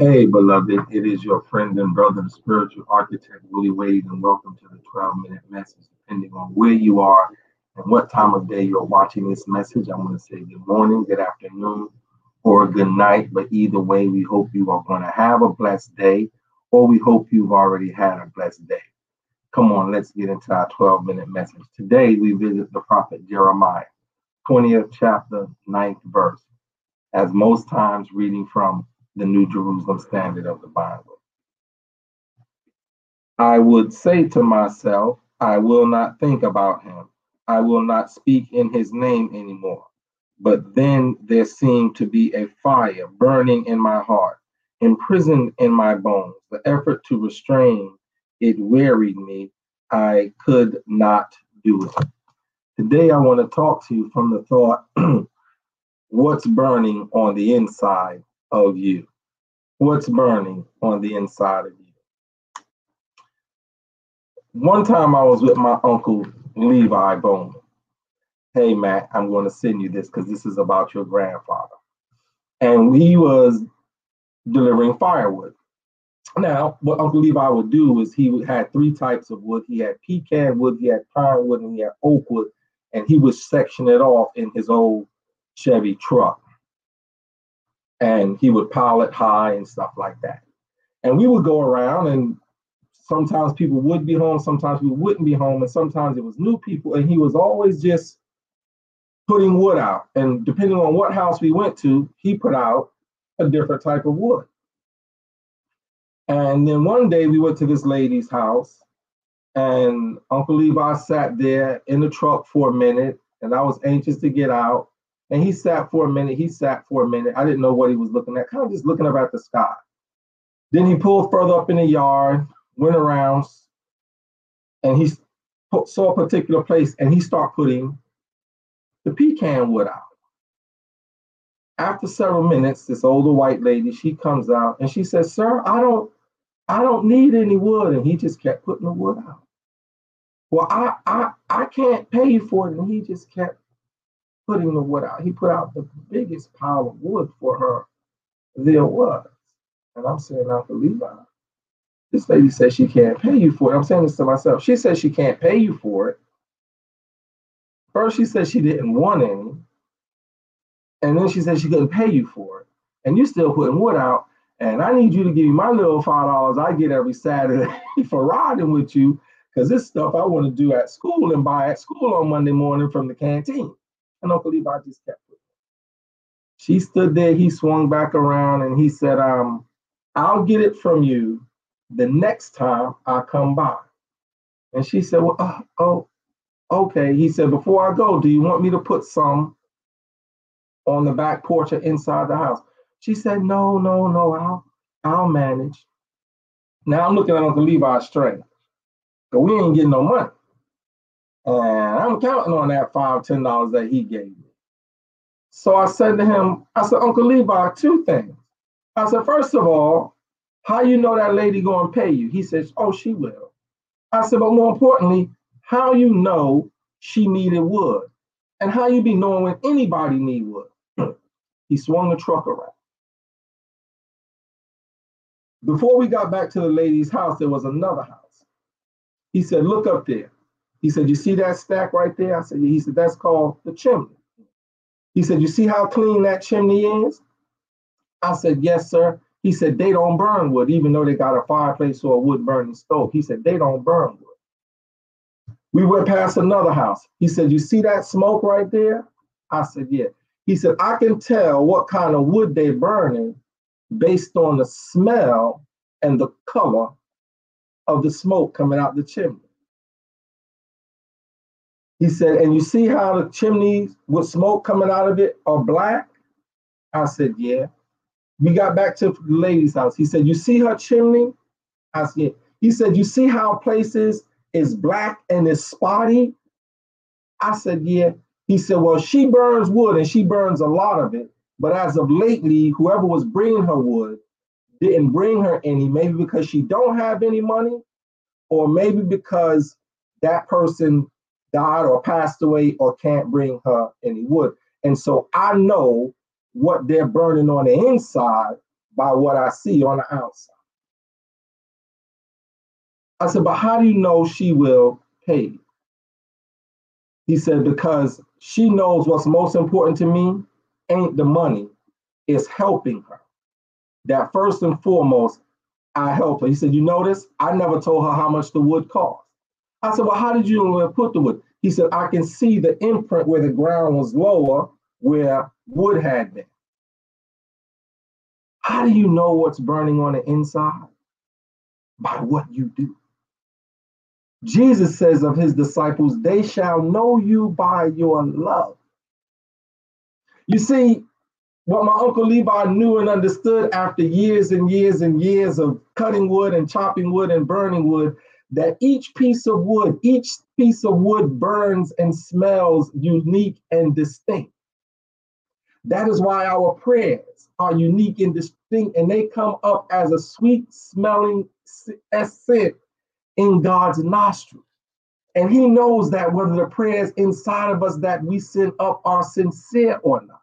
Hey, beloved, it is your friend and brother, the spiritual architect, Willie Wade, and welcome to the 12 minute message. Depending on where you are and what time of day you're watching this message, I want to say good morning, good afternoon, or good night. But either way, we hope you are going to have a blessed day, or we hope you've already had a blessed day. Come on, let's get into our 12 minute message. Today, we visit the prophet Jeremiah, 20th chapter, 9th verse, as most times reading from the New Jerusalem Standard of the Bible. I would say to myself, I will not think about him. I will not speak in his name anymore. But then there seemed to be a fire burning in my heart, imprisoned in my bones. The effort to restrain it wearied me. I could not do it. Today, I want to talk to you from the thought what's burning on the inside of you? What's burning on the inside of you? One time I was with my uncle Levi Bowman. Hey, Matt, I'm going to send you this because this is about your grandfather. And he was delivering firewood. Now, what Uncle Levi would do is he had three types of wood. He had pecan wood, he had pine wood, and he had oak wood. And he would section it off in his old Chevy truck and he would pile it high and stuff like that. And we would go around, and sometimes people would be home, sometimes we wouldn't be home, and sometimes it was new people, and he was always just putting wood out. And depending on what house we went to, he put out a different type of wood. And then one day we went to this lady's house, and Uncle Levi sat there in the truck for a minute, and I was anxious to get out. And he sat for a minute. He sat for a minute. I didn't know what he was looking at, kind of just looking up at the sky. Then he pulled further up in the yard, went around, and he saw a particular place and he started putting the pecan wood out. After several minutes, this older white lady, she comes out and she says, Sir, I don't I don't need any wood. And he just kept putting the wood out. Well, I I I can't pay you for it. And he just kept putting the wood out. He put out the biggest pile of wood for her there was. And I'm saying, for Levi, this lady says she can't pay you for it. I'm saying this to myself. She says she can't pay you for it. First, she said she didn't want any. And then she said she couldn't pay you for it. And you still putting wood out. And I need you to give me my little five dollars I get every Saturday for riding with you. Because this stuff I want to do at school and buy at school on Monday morning from the canteen. And Uncle Levi just kept it. She stood there, he swung back around and he said, um, I'll get it from you the next time I come by. And she said, Well, uh, oh, okay. He said, Before I go, do you want me to put some on the back porch or inside the house? She said, No, no, no, I'll I'll manage. Now I'm looking at Uncle Levi straight. But we ain't getting no money. And I'm counting on that five, ten dollars that he gave me. So I said to him, I said, Uncle Levi, two things. I said, first of all, how you know that lady gonna pay you? He says, Oh, she will. I said, but more importantly, how you know she needed wood? And how you be knowing when anybody need wood? he swung the truck around. Before we got back to the lady's house, there was another house. He said, Look up there. He said, You see that stack right there? I said, yeah. He said, That's called the chimney. He said, You see how clean that chimney is? I said, Yes, sir. He said, They don't burn wood, even though they got a fireplace or a wood burning stove. He said, They don't burn wood. We went past another house. He said, You see that smoke right there? I said, Yeah. He said, I can tell what kind of wood they're burning based on the smell and the color of the smoke coming out the chimney. He said, and you see how the chimneys with smoke coming out of it are black? I said, yeah. We got back to the lady's house. He said, you see her chimney? I said, yeah. he said, you see how places is black and is spotty? I said, yeah. He said, well, she burns wood and she burns a lot of it. But as of lately, whoever was bringing her wood didn't bring her any, maybe because she don't have any money, or maybe because that person died or passed away or can't bring her any wood. And so I know what they're burning on the inside by what I see on the outside. I said, but how do you know she will pay? He said, because she knows what's most important to me ain't the money, it's helping her. That first and foremost, I help her. He said, You notice? I never told her how much the wood cost. I said, Well, how did you put the wood? He said, I can see the imprint where the ground was lower, where wood had been. How do you know what's burning on the inside? By what you do. Jesus says of his disciples, they shall know you by your love. You see, what my uncle Levi knew and understood after years and years and years of cutting wood and chopping wood and burning wood, that each piece of wood, each piece of wood burns and smells unique and distinct. That is why our prayers are unique and distinct, and they come up as a sweet smelling scent in God's nostrils. And He knows that whether the prayers inside of us that we send up are sincere or not.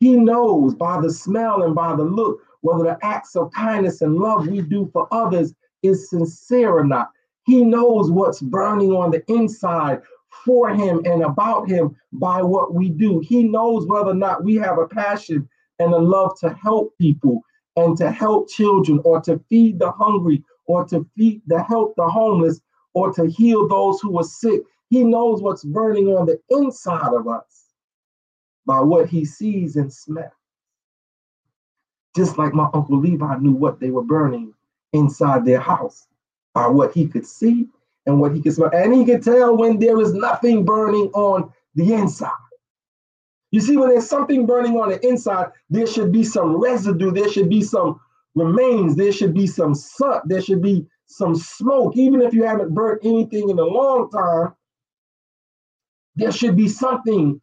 He knows by the smell and by the look whether the acts of kindness and love we do for others is sincere or not. He knows what's burning on the inside for him and about him by what we do. He knows whether or not we have a passion and a love to help people and to help children or to feed the hungry or to feed the help the homeless or to heal those who are sick. He knows what's burning on the inside of us by what he sees and smells. Just like my Uncle Levi knew what they were burning inside their house by what he could see and what he could smell. And he could tell when there is nothing burning on the inside. You see, when there's something burning on the inside, there should be some residue, there should be some remains, there should be some soot, there should be some smoke. Even if you haven't burnt anything in a long time, there should be something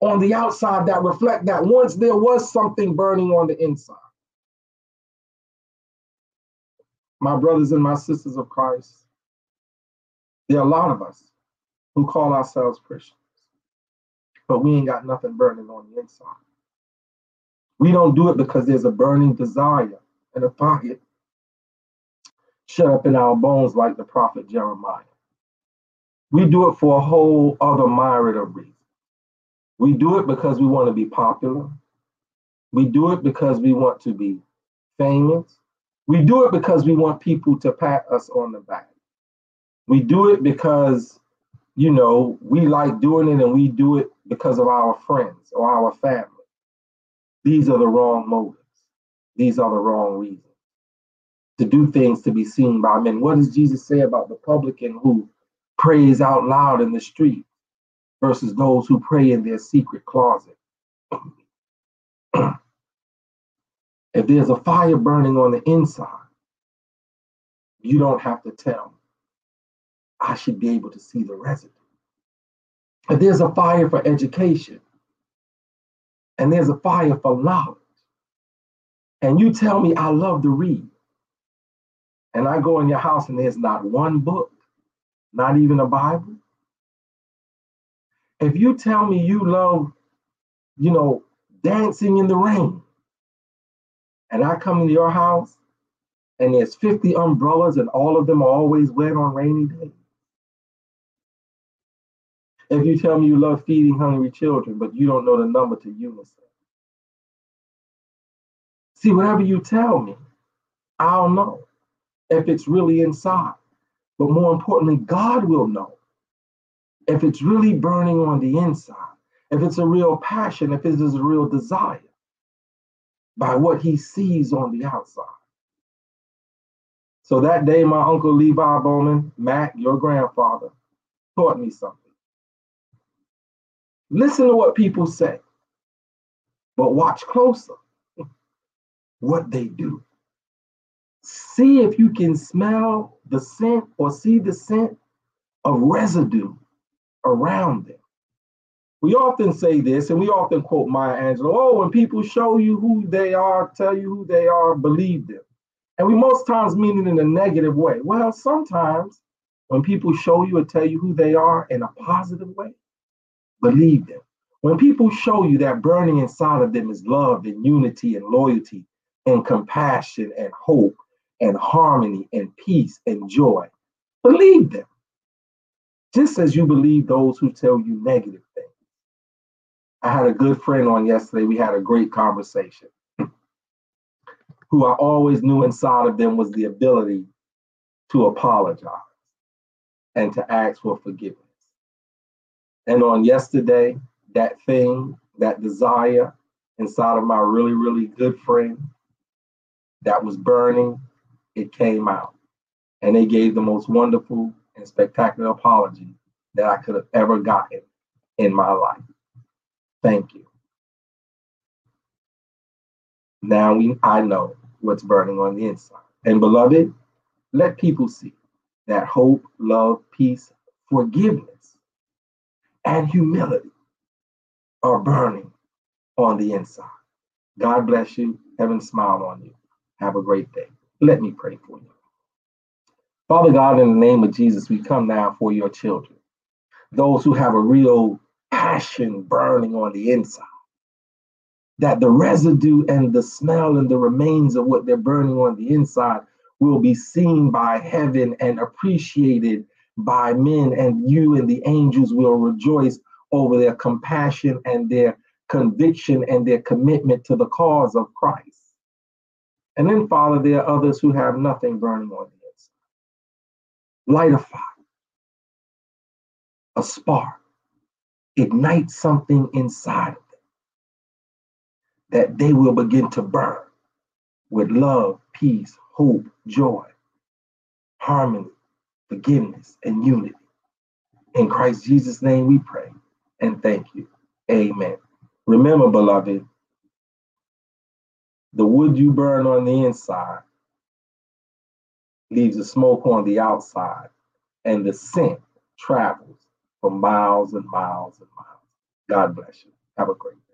on the outside that reflect that once there was something burning on the inside. My brothers and my sisters of Christ, there are a lot of us who call ourselves Christians, but we ain't got nothing burning on the inside. We don't do it because there's a burning desire and a fire shut up in our bones like the prophet Jeremiah. We do it for a whole other myriad of reasons. We do it because we want to be popular. We do it because we want to be famous. We do it because we want people to pat us on the back. We do it because, you know, we like doing it and we do it because of our friends or our family. These are the wrong motives. These are the wrong reasons. To do things to be seen by men. What does Jesus say about the publican who prays out loud in the street versus those who pray in their secret closet? if there's a fire burning on the inside, you don't have to tell. I should be able to see the residue. If there's a fire for education, and there's a fire for knowledge, and you tell me I love to read, and I go in your house and there's not one book, not even a Bible. If you tell me you love, you know, dancing in the rain, and I come into your house and there's 50 umbrellas and all of them are always wet on rainy days. If you tell me you love feeding hungry children, but you don't know the number to UNICEF. See, whatever you tell me, I'll know if it's really inside. But more importantly, God will know if it's really burning on the inside, if it's a real passion, if it is a real desire by what he sees on the outside. So that day, my uncle Levi Bowman, Mac, your grandfather, taught me something. Listen to what people say, but watch closer what they do. See if you can smell the scent or see the scent of residue around them. We often say this and we often quote Maya Angelou oh, when people show you who they are, tell you who they are, believe them. And we most times mean it in a negative way. Well, sometimes when people show you or tell you who they are in a positive way, believe them. When people show you that burning inside of them is love and unity and loyalty, and compassion and hope and harmony and peace and joy. Believe them. Just as you believe those who tell you negative. I had a good friend on yesterday. We had a great conversation. who I always knew inside of them was the ability to apologize and to ask for forgiveness. And on yesterday, that thing, that desire inside of my really, really good friend that was burning, it came out. And they gave the most wonderful and spectacular apology that I could have ever gotten in my life. Thank you. Now we, I know what's burning on the inside. And beloved, let people see that hope, love, peace, forgiveness, and humility are burning on the inside. God bless you. Heaven smile on you. Have a great day. Let me pray for you. Father God, in the name of Jesus, we come now for your children, those who have a real passion burning on the inside. That the residue and the smell and the remains of what they're burning on the inside will be seen by heaven and appreciated by men, and you and the angels will rejoice over their compassion and their conviction and their commitment to the cause of Christ. And then, Father, there are others who have nothing burning on the inside. Light a fire, a spark, ignite something inside of them that they will begin to burn with love, peace, hope, joy, harmony, forgiveness, and unity. In Christ Jesus' name we pray and thank you. Amen. Remember, beloved, the wood you burn on the inside leaves the smoke on the outside, and the scent travels for miles and miles and miles. God bless you. Have a great day.